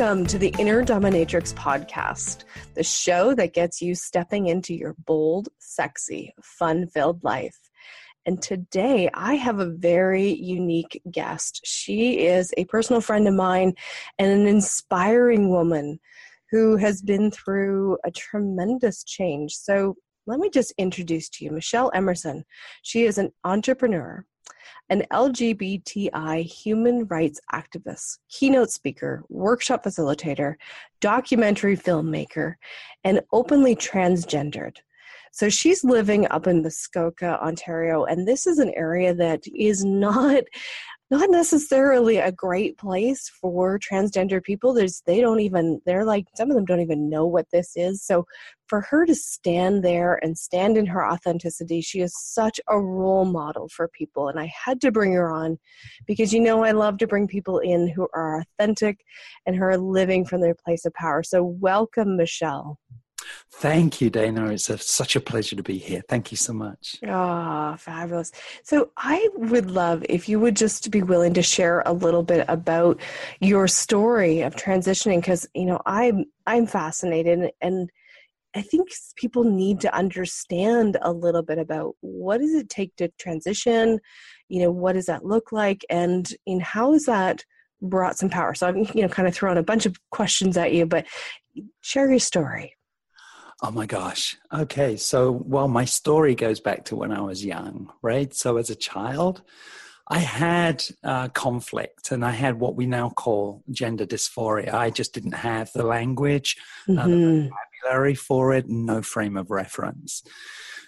Welcome to the Inner Dominatrix podcast, the show that gets you stepping into your bold, sexy, fun filled life. And today I have a very unique guest. She is a personal friend of mine and an inspiring woman who has been through a tremendous change. So, let me just introduce to you Michelle Emerson. She is an entrepreneur, an LGBTI human rights activist, keynote speaker, workshop facilitator, documentary filmmaker, and openly transgendered. So she's living up in Muskoka, Ontario, and this is an area that is not not necessarily a great place for transgender people. There's they don't even they're like some of them don't even know what this is. So for her to stand there and stand in her authenticity she is such a role model for people. And i had to bring her on because you know i love to bring people in who are authentic and who are living from their place of power. So welcome michelle Thank you, Dana. It's a, such a pleasure to be here. Thank you so much. Ah, oh, fabulous. So, I would love if you would just be willing to share a little bit about your story of transitioning, because you know I'm I'm fascinated, and I think people need to understand a little bit about what does it take to transition. You know, what does that look like, and in how is that brought some power? So, I'm you know kind of throwing a bunch of questions at you, but share your story. Oh my gosh. Okay. So, well, my story goes back to when I was young, right? So, as a child, I had uh, conflict and I had what we now call gender dysphoria. I just didn't have the language, mm-hmm. uh, the vocabulary for it, no frame of reference.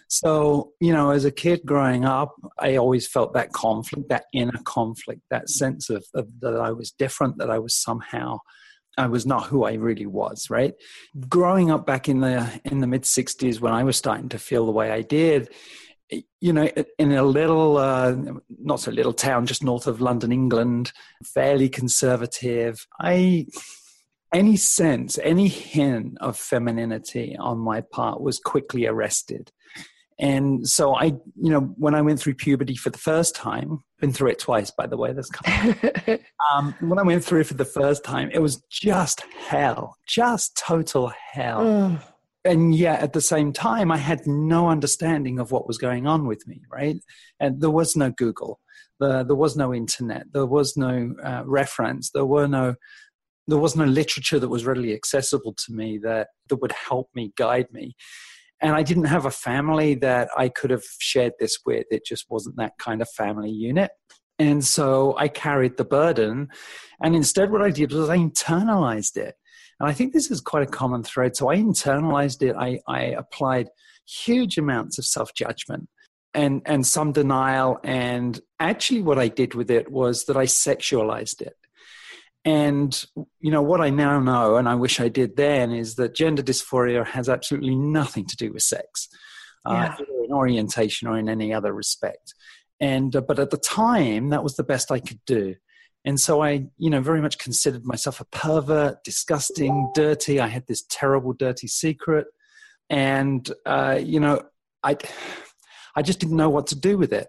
So, you know, as a kid growing up, I always felt that conflict, that inner conflict, that sense of, of that I was different, that I was somehow I was not who I really was, right? Growing up back in the in the mid '60s, when I was starting to feel the way I did, you know, in a little, uh, not so little town just north of London, England, fairly conservative. I any sense, any hint of femininity on my part was quickly arrested. And so I, you know, when I went through puberty for the first time, been through it twice, by the way. That's um, when I went through it for the first time, it was just hell, just total hell. Mm. And yet, at the same time, I had no understanding of what was going on with me. Right, and there was no Google, there, there was no internet, there was no uh, reference, there were no there was no literature that was readily accessible to me that that would help me guide me and I didn't have a family that I could have shared this with. It just wasn't that kind of family unit. And so I carried the burden. And instead, what I did was I internalized it. And I think this is quite a common thread. So I internalized it. I, I applied huge amounts of self judgment and, and some denial. And actually, what I did with it was that I sexualized it. And you know what I now know, and I wish I did then, is that gender dysphoria has absolutely nothing to do with sex, uh, yeah. uh, in orientation or in any other respect. And uh, but at the time, that was the best I could do. And so I, you know, very much considered myself a pervert, disgusting, dirty. I had this terrible, dirty secret, and uh, you know, I, I just didn't know what to do with it.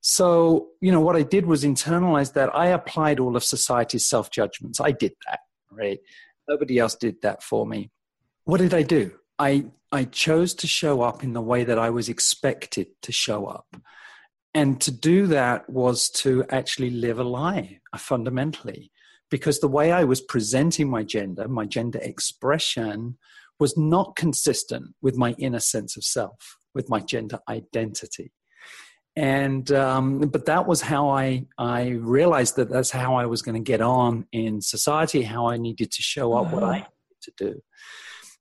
So, you know, what I did was internalize that. I applied all of society's self judgments. I did that, right? Nobody else did that for me. What did I do? I, I chose to show up in the way that I was expected to show up. And to do that was to actually live a lie, uh, fundamentally, because the way I was presenting my gender, my gender expression, was not consistent with my inner sense of self, with my gender identity and um, but that was how I I realized that that's how I was going to get on in society, how I needed to show up, what I needed to do.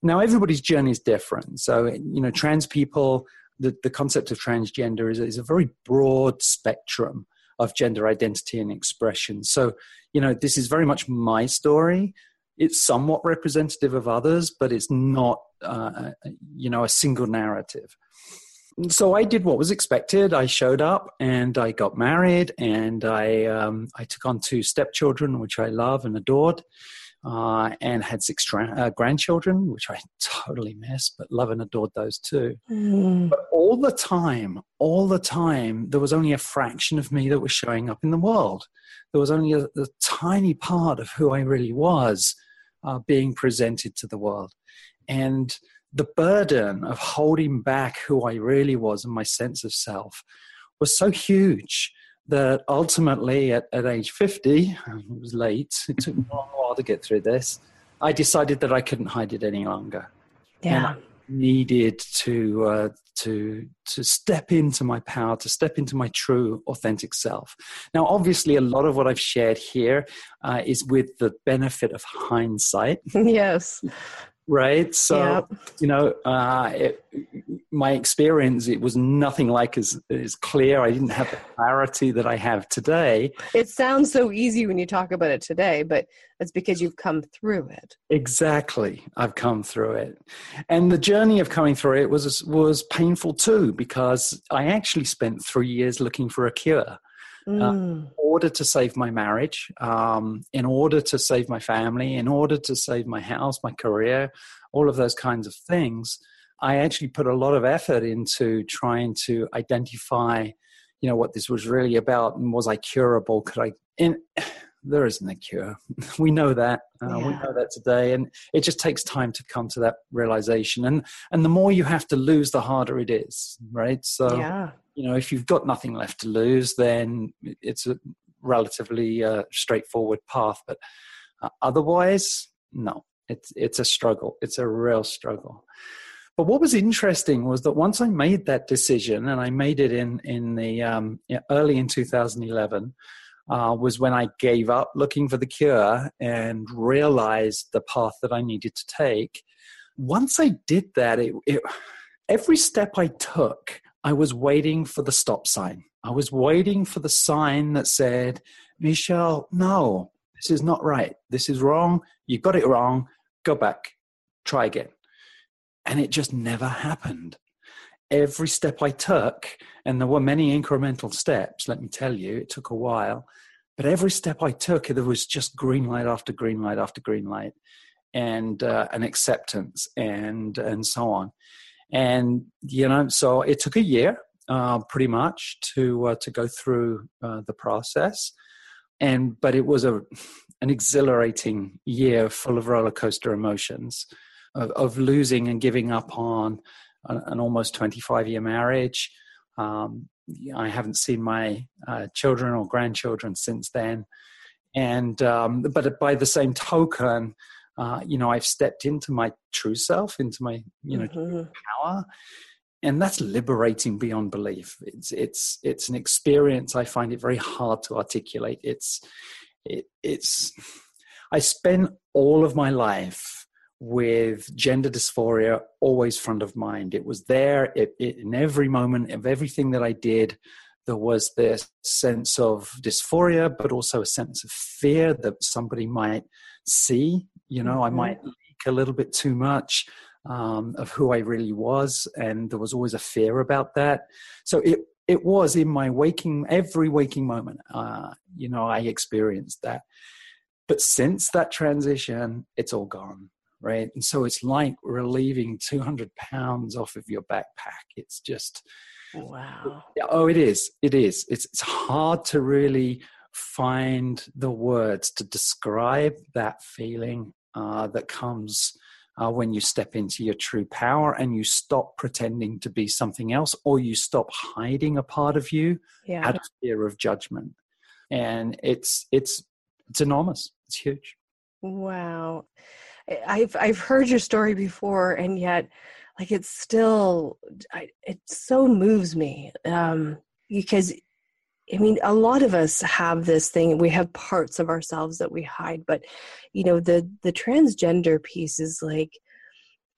Now everybody's journey is different, so you know trans people. The, the concept of transgender is, is a very broad spectrum of gender identity and expression. So, you know, this is very much my story. It's somewhat representative of others, but it's not, uh, you know, a single narrative so I did what was expected. I showed up and I got married and I um, I took on two stepchildren, which I love and adored. uh, and had six tra- uh, grandchildren, which I totally miss, but love and adored those too. Mm. But all the time, all the time, there was only a fraction of me that was showing up in the world. There was only a, a tiny part of who I really was uh, being presented to the world. And the burden of holding back who I really was and my sense of self was so huge that ultimately at, at age 50, it was late, it took me a long while to get through this, I decided that I couldn't hide it any longer. Yeah. needed to uh, to to step into my power, to step into my true, authentic self. Now, obviously, a lot of what I've shared here uh, is with the benefit of hindsight. yes right? So yep. you know uh, it, my experience it was nothing like as, as clear. I didn't have the clarity that i have today. It sounds so easy when you talk about it today but it's because you've come through it. Exactly. I've come through it. And the journey of coming through it was was painful too because i actually spent three years looking for a cure mm. in order to save my marriage, um, in order to save my family, in order to save my house, my career, all of those kinds of things. I actually put a lot of effort into trying to identify, you know, what this was really about and was I curable? Could I? In, there isn't a cure. we know that. Uh, yeah. We know that today, and it just takes time to come to that realization. And and the more you have to lose, the harder it is, right? So, yeah. You know, if you've got nothing left to lose, then it's a relatively uh, straightforward path. But uh, otherwise, no, it's it's a struggle. It's a real struggle. But what was interesting was that once I made that decision, and I made it in in the um, early in 2011 uh, was when I gave up looking for the cure and realized the path that I needed to take. Once I did that, it, it, every step I took, I was waiting for the stop sign. I was waiting for the sign that said, Michelle, no, this is not right. This is wrong. You got it wrong. Go back. Try again. And it just never happened every step I took, and there were many incremental steps, let me tell you, it took a while, but every step I took, there was just green light after green light after green light, and uh, an acceptance, and and so on, and you know, so it took a year, uh, pretty much, to uh, to go through uh, the process, and but it was a an exhilarating year full of roller coaster emotions. Of, of losing and giving up on an, an almost 25 year marriage. Um, I haven't seen my uh, children or grandchildren since then. And, um, but by the same token, uh, you know, I've stepped into my true self, into my, you know, mm-hmm. power. And that's liberating beyond belief. It's, it's, it's an experience. I find it very hard to articulate. It's, it, it's, I spent all of my life with gender dysphoria always front of mind. It was there it, it, in every moment of everything that I did. There was this sense of dysphoria, but also a sense of fear that somebody might see. You know, mm-hmm. I might leak a little bit too much um, of who I really was, and there was always a fear about that. So it it was in my waking every waking moment. Uh, you know, I experienced that. But since that transition, it's all gone right? And so it's like relieving 200 pounds off of your backpack. It's just, wow. Oh, it is. It is. It's, it's hard to really find the words to describe that feeling uh, that comes uh, when you step into your true power and you stop pretending to be something else or you stop hiding a part of you yeah. out of fear of judgment. And it's, it's, it's enormous. It's huge. Wow. I've I've heard your story before, and yet, like it's still, I, it so moves me um, because, I mean, a lot of us have this thing. We have parts of ourselves that we hide, but you know, the the transgender piece is like,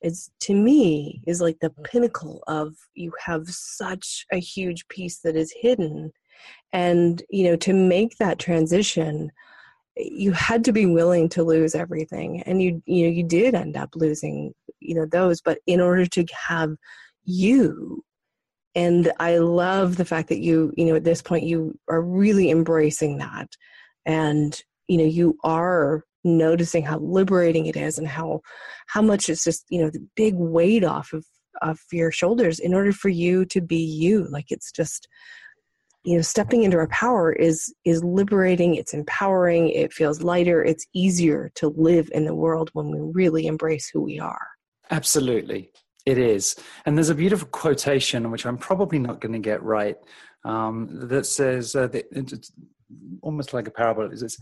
is to me is like the pinnacle of you have such a huge piece that is hidden, and you know, to make that transition you had to be willing to lose everything and you you know you did end up losing you know those but in order to have you and i love the fact that you you know at this point you are really embracing that. And you know you are noticing how liberating it is and how how much it's just you know the big weight off of of your shoulders in order for you to be you. Like it's just you know stepping into our power is is liberating it's empowering it feels lighter it's easier to live in the world when we really embrace who we are. Absolutely it is. And there's a beautiful quotation which i'm probably not going to get right um, that says uh, that it's almost like a parable. It says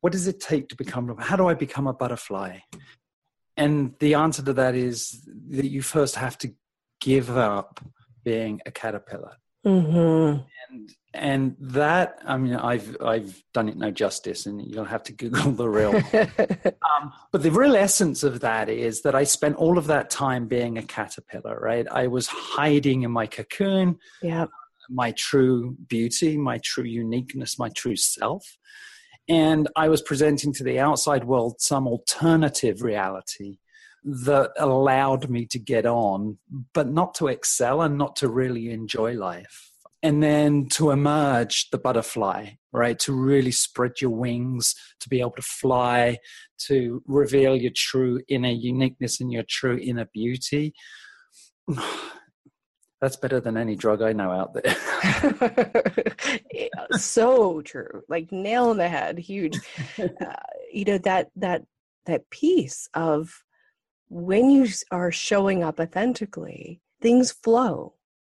what does it take to become how do i become a butterfly? And the answer to that is that you first have to give up being a caterpillar. Mm-hmm. and and that i mean i've i've done it no justice and you'll have to google the real um, but the real essence of that is that i spent all of that time being a caterpillar right? I was hiding in my cocoon yeah. my true beauty my true uniqueness my true self. And I was presenting to the outside world some alternative reality that allowed me to get on, but not to excel and not to really enjoy life. And then to emerge the butterfly, right? To really spread your wings, to be able to fly, to reveal your true inner uniqueness and your true inner beauty. That's better than any drug I know out there. so true. Like nail in the head. Huge. Uh, you know that that that piece of when you are showing up authentically, things flow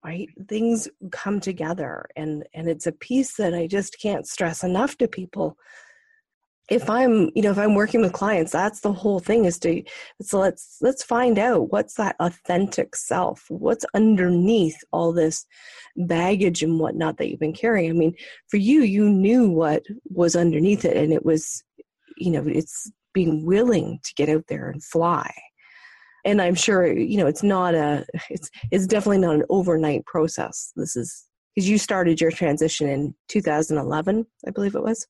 right? Things come together and and it's a piece that i just can't stress enough to people. If i'm you know if i'm working with clients that's the whole thing is to so let's let's find out what's that authentic self what's underneath all this baggage and whatnot that you've been carrying. I mean for you you knew what was underneath it and it was you know it's being willing to get out there and fly and i'm sure you know it's not a it's it's definitely not an overnight process this is because you started your transition in 2011 i believe it was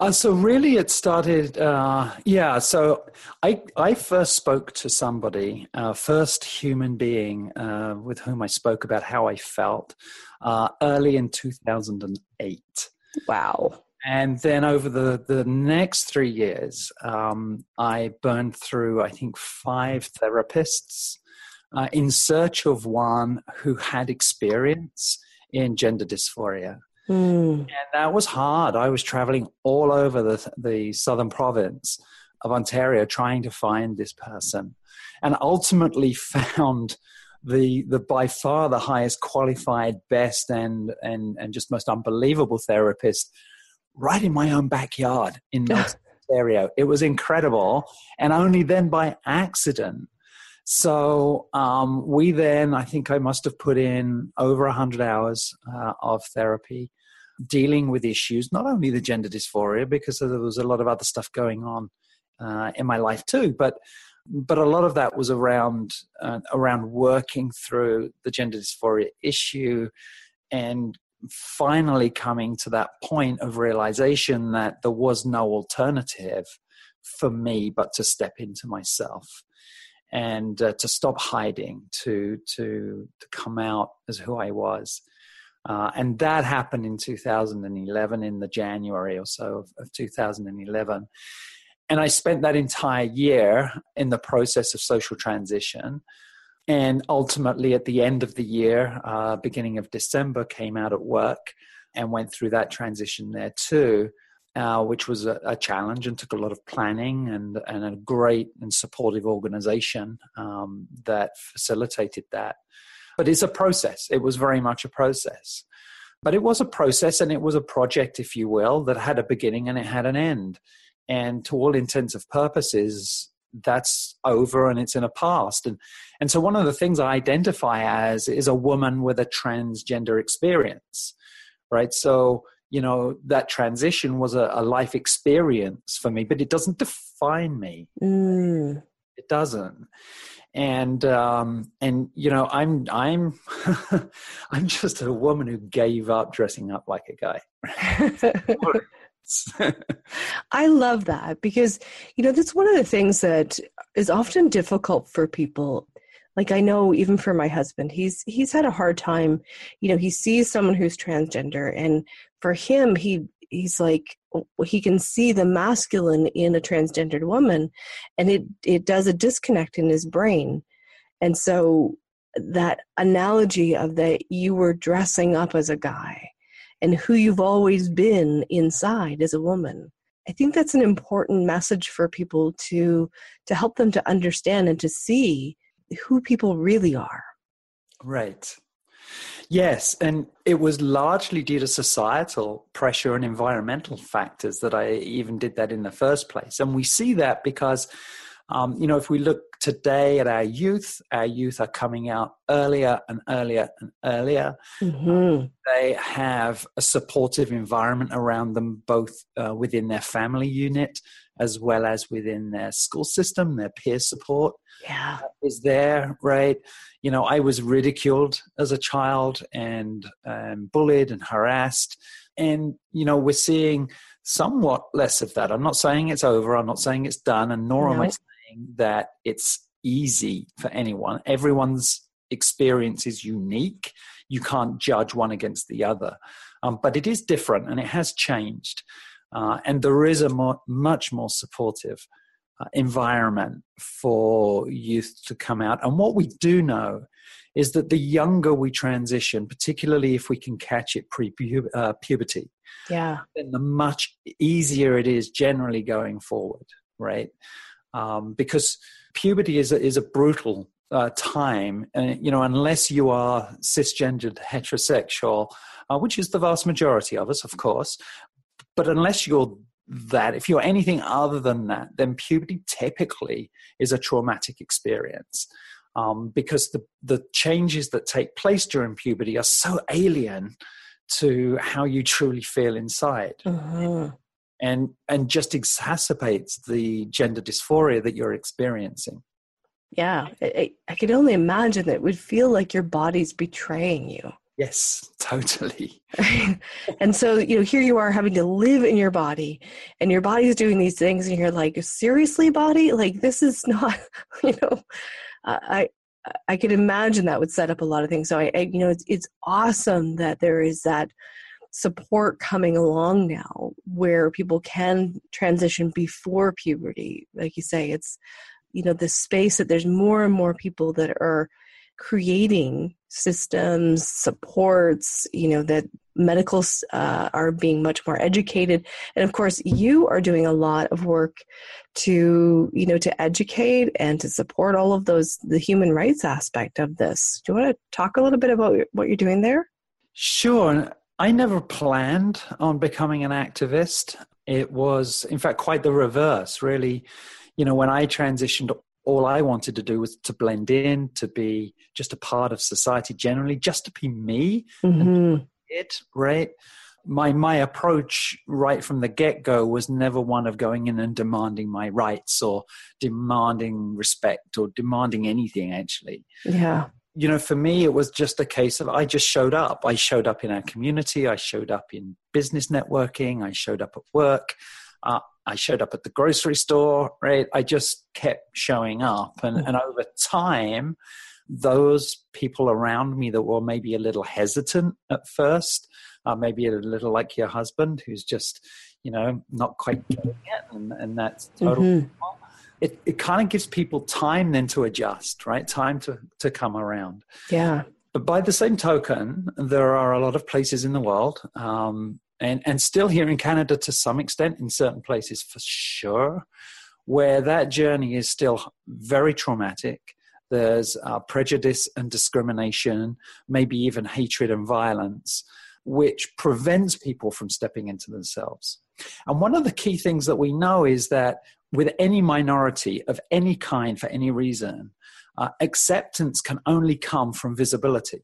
uh, so really, it started. Uh, yeah. So I I first spoke to somebody, uh, first human being uh, with whom I spoke about how I felt uh, early in two thousand and eight. Wow. And then over the, the next three years, um, I burned through, I think, five therapists uh, in search of one who had experience in gender dysphoria. Mm. And that was hard. I was traveling all over the, the southern province of Ontario trying to find this person and ultimately found the the by far the highest qualified best and and and just most unbelievable therapist right in my own backyard in Milton Ontario. It was incredible and only then by accident so um, we then, I think I must have put in over 100 hours uh, of therapy dealing with issues, not only the gender dysphoria, because there was a lot of other stuff going on uh, in my life too, but but a lot of that was around uh, around working through the gender dysphoria issue and finally coming to that point of realization that there was no alternative for me but to step into myself and uh, to stop hiding, to to to come out as who I was. Uh, and that happened in 2011, in the January or so of, of 2011. And I spent that entire year in the process of social transition. And ultimately, at the end of the year, uh, beginning of December, came out at work and went through that transition there too uh, which was a, a, challenge and took a lot of planning and, and a great and supportive organization um, that facilitated that. But it's a process. It was very much a process. But it was a process and it was a project, if you will, that had a beginning and it had an end. And to all intents and purposes, that's over and it's in a past. And, and so one of the things I identify as is a woman with a transgender experience, right? So you know that transition was a, a life experience for me but it doesn't define me mm. it doesn't and um and you know i'm i'm i'm just a woman who gave up dressing up like a guy I love that because, you know, that's one of the things that is often difficult for people. Like i know even for my husband he's he's had a hard time you know he sees someone who's transgender and for him he he's like he can see the masculine in a transgendered woman and it it does a disconnect in his brain. And so that analogy of that you were dressing up as a guy and who you've always been inside as a woman. I think that's an important message for people to to help them to understand and to see who people really are. Right. Yes, and it was largely due to societal pressure and environmental factors that I even did that in the first place. And we see that because, um, you know, if we look today at our youth, our youth are coming out earlier and earlier and earlier. Mm-hmm. They have a supportive environment around them, both uh, within their family unit as well as within their school system, their peer support yeah. is there, right? You know, I was ridiculed as a child and um, bullied and harassed. And, you know, we're seeing somewhat less of that. I'm not saying it's over, I'm not saying it's done, and nor no. am I saying that it's easy for anyone. Everyone's experience is unique. You can't judge one against the other. Um, but it is different and it has changed. Uh, and there is a more, much more supportive uh, environment for youth to come out. And what we do know is that the younger we transition, particularly if we can catch it pre uh, puberty, yeah, then the much easier it is generally going forward, right? Um, because puberty is a, is a brutal uh, time, and you know, unless you are cisgendered heterosexual, uh, which is the vast majority of us, of course, but unless you're that, if you're anything other than that, then puberty typically is a traumatic experience. Um, because the, the changes that take place during puberty are so alien to how you truly feel inside. Uh-huh. And, and just exacerbates the gender dysphoria that you're experiencing. Yeah, I, I could only imagine that it would feel like your body's betraying you. Yes, totally. and so, you know, here you are having to live in your body and your body's doing these things and you're like, seriously, body? Like this is not, you know, I I could imagine that would set up a lot of things. So I, I you know, it's it's awesome that there is that support coming along now where people can transition before puberty. Like you say, it's you know, the space that there's more and more people that are creating systems, supports, you know, that medicals uh, are being much more educated. And of course, you are doing a lot of work to, you know, to educate and to support all of those, the human rights aspect of this. Do you want to talk a little bit about what you're doing there? Sure. I never planned on becoming an activist. It was, in fact, quite the reverse, really. You know, when I transitioned all I wanted to do was to blend in, to be just a part of society generally, just to be me. Mm-hmm. It right. My my approach right from the get go was never one of going in and demanding my rights or demanding respect or demanding anything. Actually, yeah. You know, for me, it was just a case of I just showed up. I showed up in our community. I showed up in business networking. I showed up at work. Uh, I showed up at the grocery store, right? I just kept showing up. And, mm. and over time, those people around me that were maybe a little hesitant at first, uh, maybe a little like your husband who's just, you know, not quite getting it, and, and that's total. Mm-hmm. It, it kind of gives people time then to adjust, right? Time to, to come around. Yeah. But by the same token, there are a lot of places in the world um, and, and still here in Canada to some extent, in certain places for sure, where that journey is still very traumatic. There's uh, prejudice and discrimination, maybe even hatred and violence, which prevents people from stepping into themselves. And one of the key things that we know is that with any minority of any kind for any reason, uh, acceptance can only come from visibility.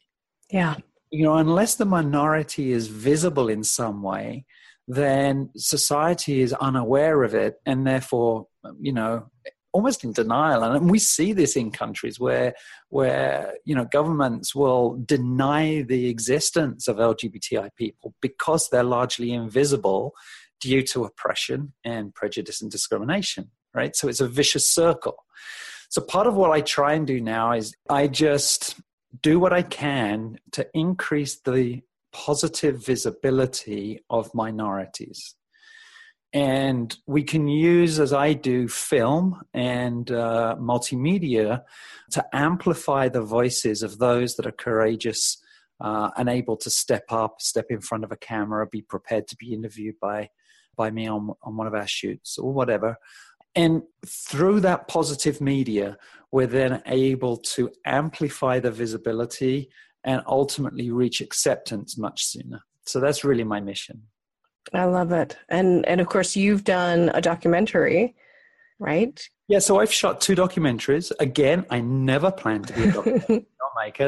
Yeah you know, unless the minority is visible in some way, then society is unaware of it and therefore, you know, almost in denial. And we see this in countries where, where you know, governments will deny the existence of LGBTI people because they're largely invisible due to oppression and prejudice and discrimination, right? So it's a vicious circle. So part of what I try and do now is I just do what I can to increase the positive visibility of minorities. And we can use, as I do, film and uh, multimedia to amplify the voices of those that are courageous uh, and able to step up, step in front of a camera, be prepared to be interviewed by, by me on, on one of our shoots or whatever. And through that positive media, we're then able to amplify the visibility and ultimately reach acceptance much sooner. So that's really my mission. I love it. And and of course you've done a documentary, right? Yeah, so I've shot two documentaries. Again, I never planned to be a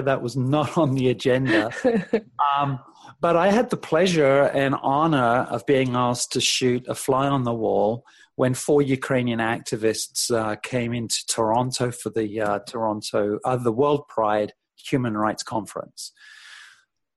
That was not on the agenda. Um, but I had the pleasure and honor of being asked to shoot a fly on the wall when four Ukrainian activists uh, came into Toronto for the uh, Toronto uh, the World Pride Human Rights Conference,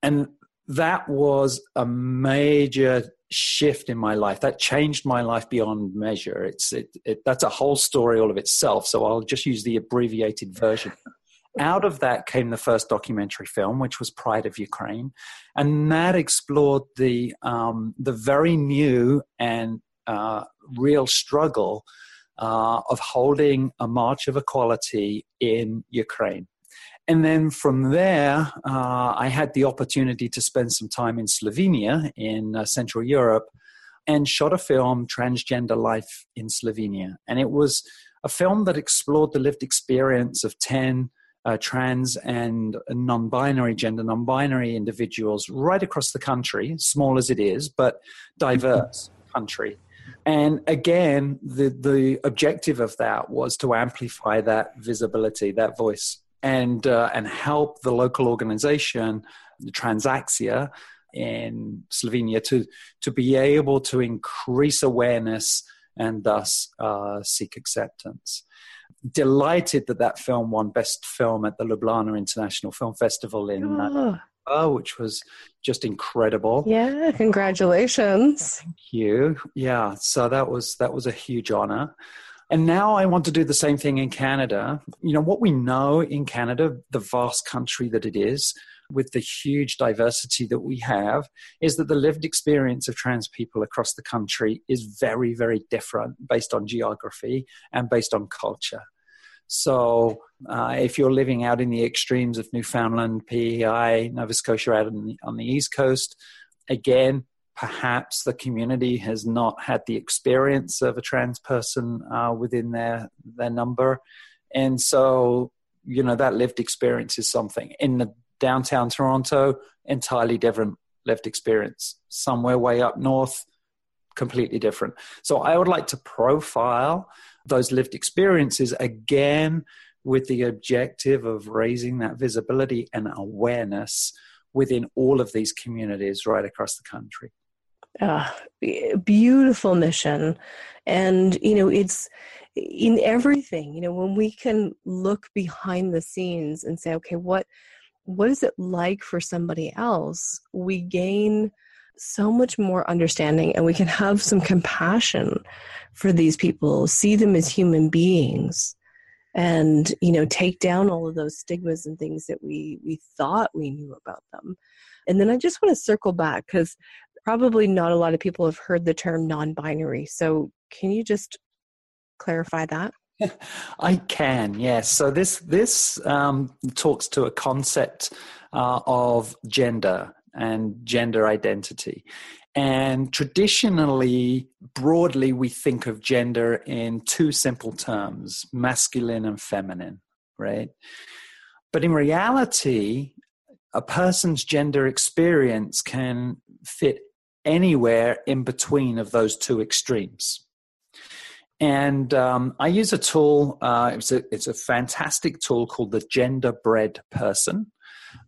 and that was a major shift in my life. That changed my life beyond measure. It's it, it, that's a whole story all of itself. So i'll just use the abbreviated version out of that came the first documentary film which was pride of ukraine and that explored the um, the very new and uh, real struggle uh, of holding a march of equality in ukraine and then from there, uh, I had the opportunity to spend some time in Slovenia, in uh, Central Europe, and shot a film, Transgender Life in Slovenia. And it was a film that explored the lived experience of 10 uh, trans and non binary, gender non binary individuals right across the country, small as it is, but diverse country. And again, the, the objective of that was to amplify that visibility, that voice and uh, and help the local organization, the TransAkcija in Slovenia, to to be able to increase awareness and thus uh, seek acceptance. Delighted that that film won Best Film at the Ljubljana International Film Festival in. Uh, oh. which was just incredible. Yeah, congratulations. Thank you. Yeah, so that was that was a huge honor. And now I want to do the same thing in Canada. You know, what we know in Canada, the vast country that it is, with the huge diversity that we have, is that the lived experience of trans people across the country is very, very different based on geography and based on culture. So, uh, if you're living out in the extremes of Newfoundland, PEI, Nova Scotia, out on the, on the East Coast, again, perhaps the community has not had the experience of a trans person uh, within their their number, and so you know that lived experience is something in the downtown Toronto, entirely different lived experience. Somewhere way up north, completely different. So I would like to profile those lived experiences again with the objective of raising that visibility and awareness within all of these communities right across the country uh, beautiful mission and you know it's in everything you know when we can look behind the scenes and say okay what what is it like for somebody else we gain so much more understanding and we can have some compassion for these people see them as human beings and you know take down all of those stigmas and things that we we thought we knew about them and then i just want to circle back because probably not a lot of people have heard the term non binary. So, can you just clarify that? I can, yes. So this this um, talks to a concept uh, of gender and gender identity, and traditionally, broadly, we think of gender in two simple terms: masculine and feminine, right? But in reality, a person's gender experience can fit anywhere in between of those two extremes. And um, I use a tool, uh, it's, a, it's a fantastic tool called the Genderbread Person.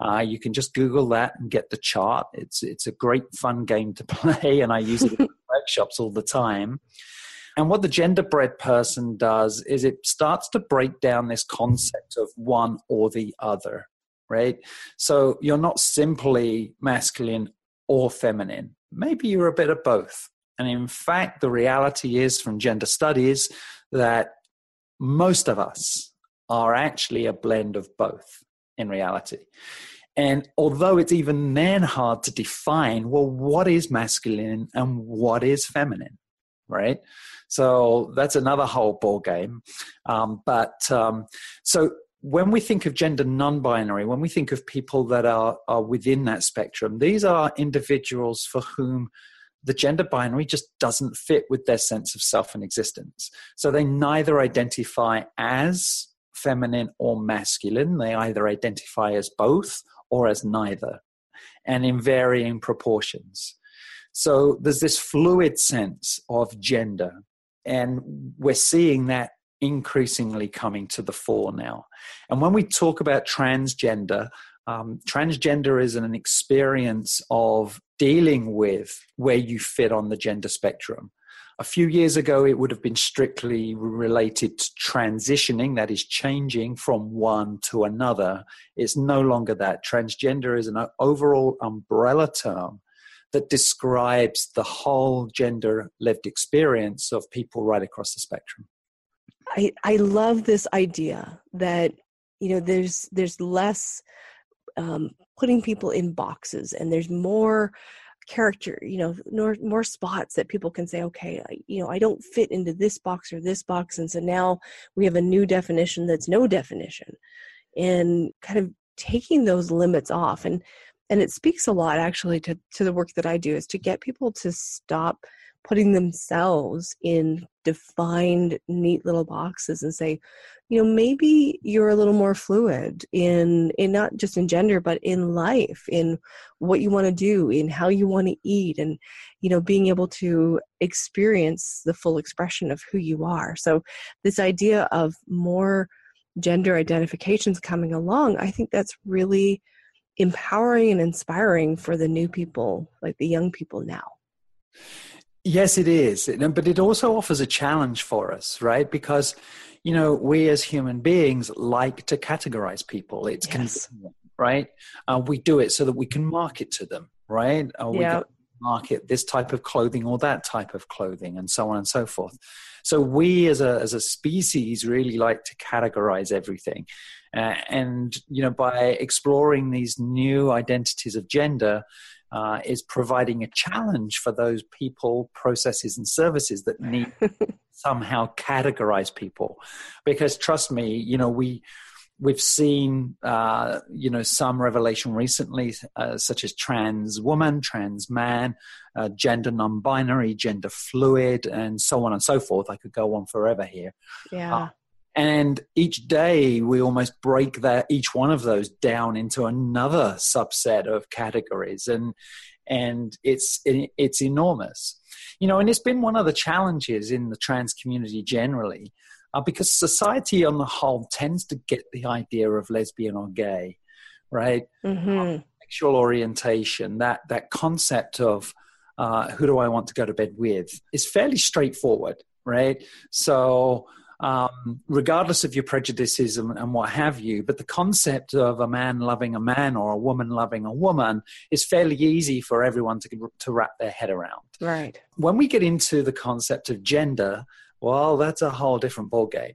Uh, you can just Google that and get the chart. It's, it's a great fun game to play, and I use it in workshops all the time. And what the genderbread person does is it starts to break down this concept of one or the other, right? So you're not simply masculine or feminine maybe you're a bit of both. And in fact, the reality is from gender studies that most of us are actually a blend of both in reality. And although it's even then hard to define, well, what is masculine and what is feminine, right? So that's another whole ball game. Um, but um, so when we think of gender non-binary, when we think of people that are are within that spectrum, these are individuals for whom the gender binary just doesn't fit with their sense of self and existence. So they neither identify as feminine or masculine. They either identify as both or as neither, and in varying proportions. So there's this fluid sense of gender, and we're seeing that increasingly coming to the fore now. And when we talk about transgender, um, transgender is an experience of dealing with where you fit on the gender spectrum. A few years ago, it would have been strictly related to transitioning, that is, changing from one to another. It's no longer that. Transgender is an overall umbrella term that describes the whole gender lived experience of people right across the spectrum. I, I love this idea that you know there's there's less um, putting people in boxes and there's more character you know more, more spots that people can say okay you know i don't fit into this box or this box and so now we have a new definition that's no definition and kind of taking those limits off and and it speaks a lot actually to to the work that i do is to get people to stop putting themselves in defined neat little boxes and say you know maybe you're a little more fluid in in not just in gender but in life in what you want to do in how you want to eat and you know being able to experience the full expression of who you are. So this idea of more gender identifications coming along i think that's really empowering and inspiring for the new people like the young people now Yes, it is. But it also offers a challenge for us, right? Because, you know, we as human beings like to categorize people. It's yes. right? Uh, we do it so that we can market to them, right? Uh, we yeah. market this type of clothing or that type of clothing and so on and so forth. So we as a, as a species really like to categorize everything. Uh, and, you know, by exploring these new identities of gender, uh, is providing a challenge for those people, processes, and services that need somehow categorize people. Because trust me, you know, we we've seen uh, you know some revelation recently, uh, such as trans woman, trans man, uh, gender non-binary, gender fluid, and so on and so forth. I could go on forever here. Yeah. And each day we almost break that each one of those down into another subset of categories. And and it's it's enormous. You know and it's been one of the challenges in the trans community generally uh, because society on the whole tends to get the idea of lesbian or gay right? Mm-hmm. sexual orientation that that concept of uh, who do i want to go to bed with is fairly straightforward right? So um, regardless of your prejudices and, and, what have you. But the concept of a man loving a man or a woman loving a woman is fairly easy for everyone to, to wrap their head around. Right. When we get into the concept of gender, well, that's a whole different ballgame.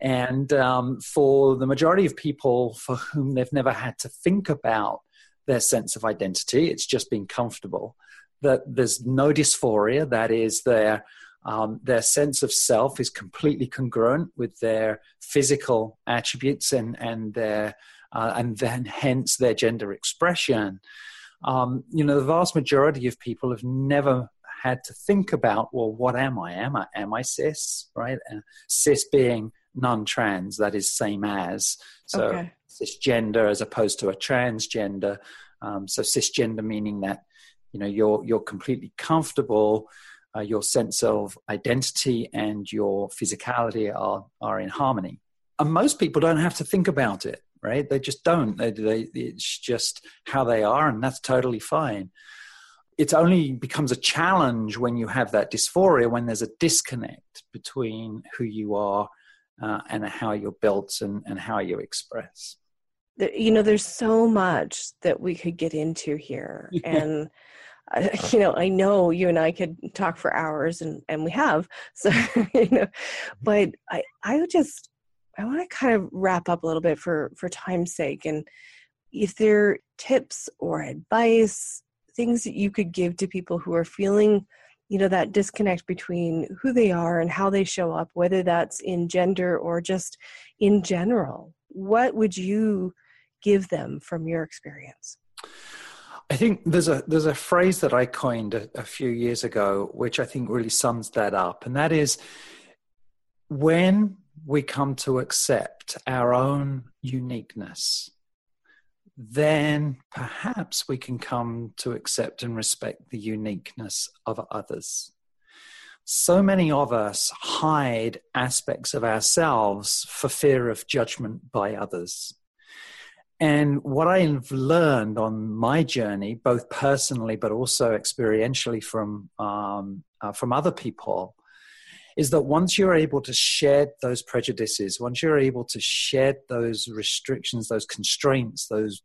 And um, for the majority of people for whom they've never had to think about their sense of identity, it's just been comfortable. That there's no dysphoria, that is, their um, their sense of self is completely congruent with their physical attributes and and their uh, and then hence their gender expression. Um, you know, the vast majority of people have never had to think about, well, what am I? Am I am I cis? Right? Uh, cis being non-trans, that is same as. So okay. cisgender as opposed to a transgender. Um, so cisgender meaning that you know you're you're completely comfortable uh, your sense of identity and your physicality are, are in harmony. And most people don't have to think about it, right? They just don't. They, they, it's just how they are, and that's totally fine. It only becomes a challenge when you have that dysphoria, when there's a disconnect between who you are uh, and how you're built and, and how you express. You know, there's so much that we could get into here. and you know i know you and i could talk for hours and and we have so you know but mm-hmm. i i would just i want to kind of wrap up a little bit for for time's sake and if there are tips or advice, things that you could give to people who are feeling you know that disconnect between who they are and how they show up whether that's in gender or just in general? What would you give them from your experience I think there's a there's a phrase that I coined a, a, few years ago, which I think really sums that up, and that is when we come to accept our own uniqueness, then perhaps we can come to accept and respect the uniqueness of others. So many of us hide aspects of ourselves for fear of judgment by others. And what I've learned on my journey, both personally but also experientially from um, uh, from other people, is that once you're able to shed those prejudices, once you're able to shed those restrictions, those constraints, those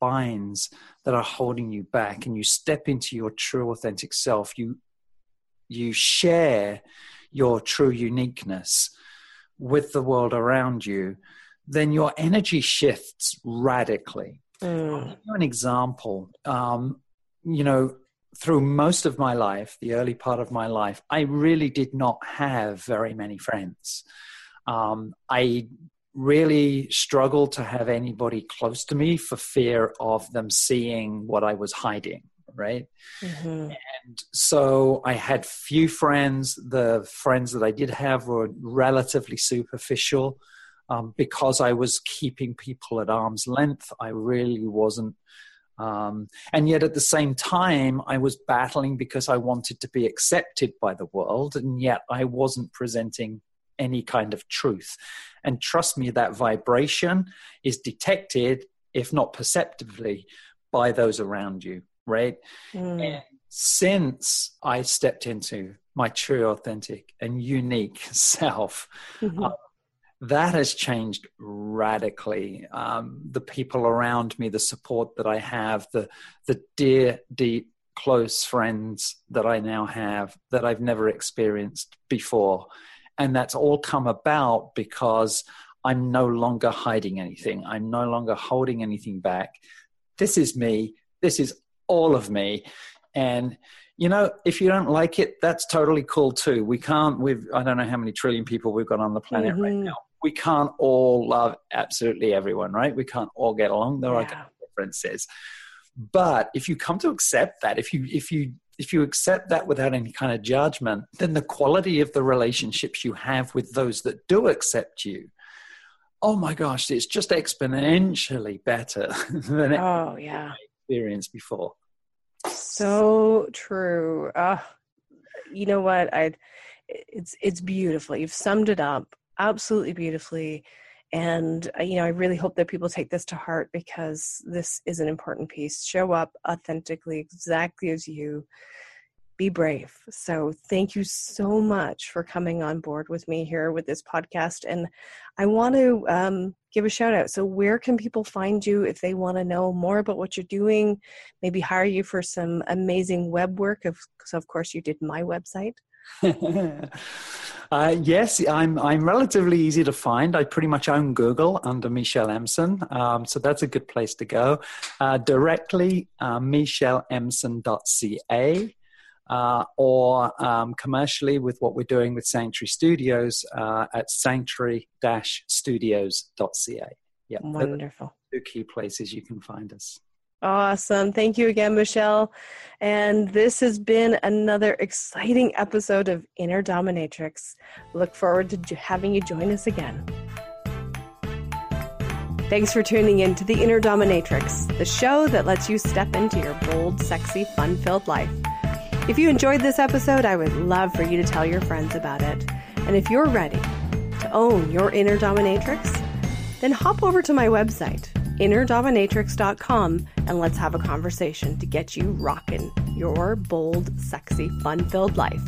binds that are holding you back, and you step into your true authentic self, you you share your true uniqueness with the world around you, then your energy shifts radically. Mm. I'll give you an example. Um, you know, through most of my life, the early part of my life, I really did not have very many friends. Um, I really struggled to have anybody close to me for fear of them seeing what I was hiding, right? Mm-hmm. And so I had few friends. The friends that I did have were relatively superficial. Um, because I was keeping people at arm's length, I really wasn't um, and yet at the same time, I was battling because I wanted to be accepted by the world, and yet I wasn't presenting any kind of truth. And trust me, that vibration is detected, if not perceptively, by those around you, right? Mm. And since I stepped into my true, authentic, and unique self, mm-hmm. uh, that has changed radically. Um, the people around me, the support that I have, the the dear, deep, close friends that I now have that I've never experienced before, and that's all come about because I'm no longer hiding anything. I'm no longer holding anything back. This is me. This is all of me, and you know, if you don't like it, that's totally cool too. We can't. We've I don't know how many trillion people we've got on the planet mm-hmm. right now we can't all love absolutely everyone, right? We can't all get along. There yeah. are differences. But if you come to accept that, if you if you if you accept that without any kind of judgment, then the quality of the relationships you have with those that do accept you, oh my gosh, it's just exponentially better than oh yeah experienced before. So true. Uh, you know what? I it's it's beautiful. You've summed it up absolutely beautifully and uh, you know i really hope that people take this to heart because this is an important piece. Show up authentically exactly as you. Be brave. So thank you so much for coming on board with me here with this podcast and i want to um, give a shout out. So where can people find you if they want to know more about what you're doing maybe hire you for some amazing web work? Of so of course you did my website uh, yes, I'm I'm relatively easy to find. I pretty much own Google under Michelle Emson, um, so that's a good place to go. Uh, directly, uh, michelleemson.ca. Uh, or um, commercially with what we're doing with Sanctuary Studios uh, at sanctuary-studios.ca. Yeah, wonderful. Two key places you can find us. Awesome. Thank you again, Michelle. And this has been another exciting episode of Inner Dominatrix. Look forward to having you join us again. Thanks for tuning in to the Inner Dominatrix, the show that lets you step into your bold, sexy, fun filled life. If you enjoyed this episode, I would love for you to tell your friends about it. And if you're ready to own your inner dominatrix, then hop over to my website innerdominatrix.com and let's have a conversation to get you rocking your bold, sexy, fun filled life.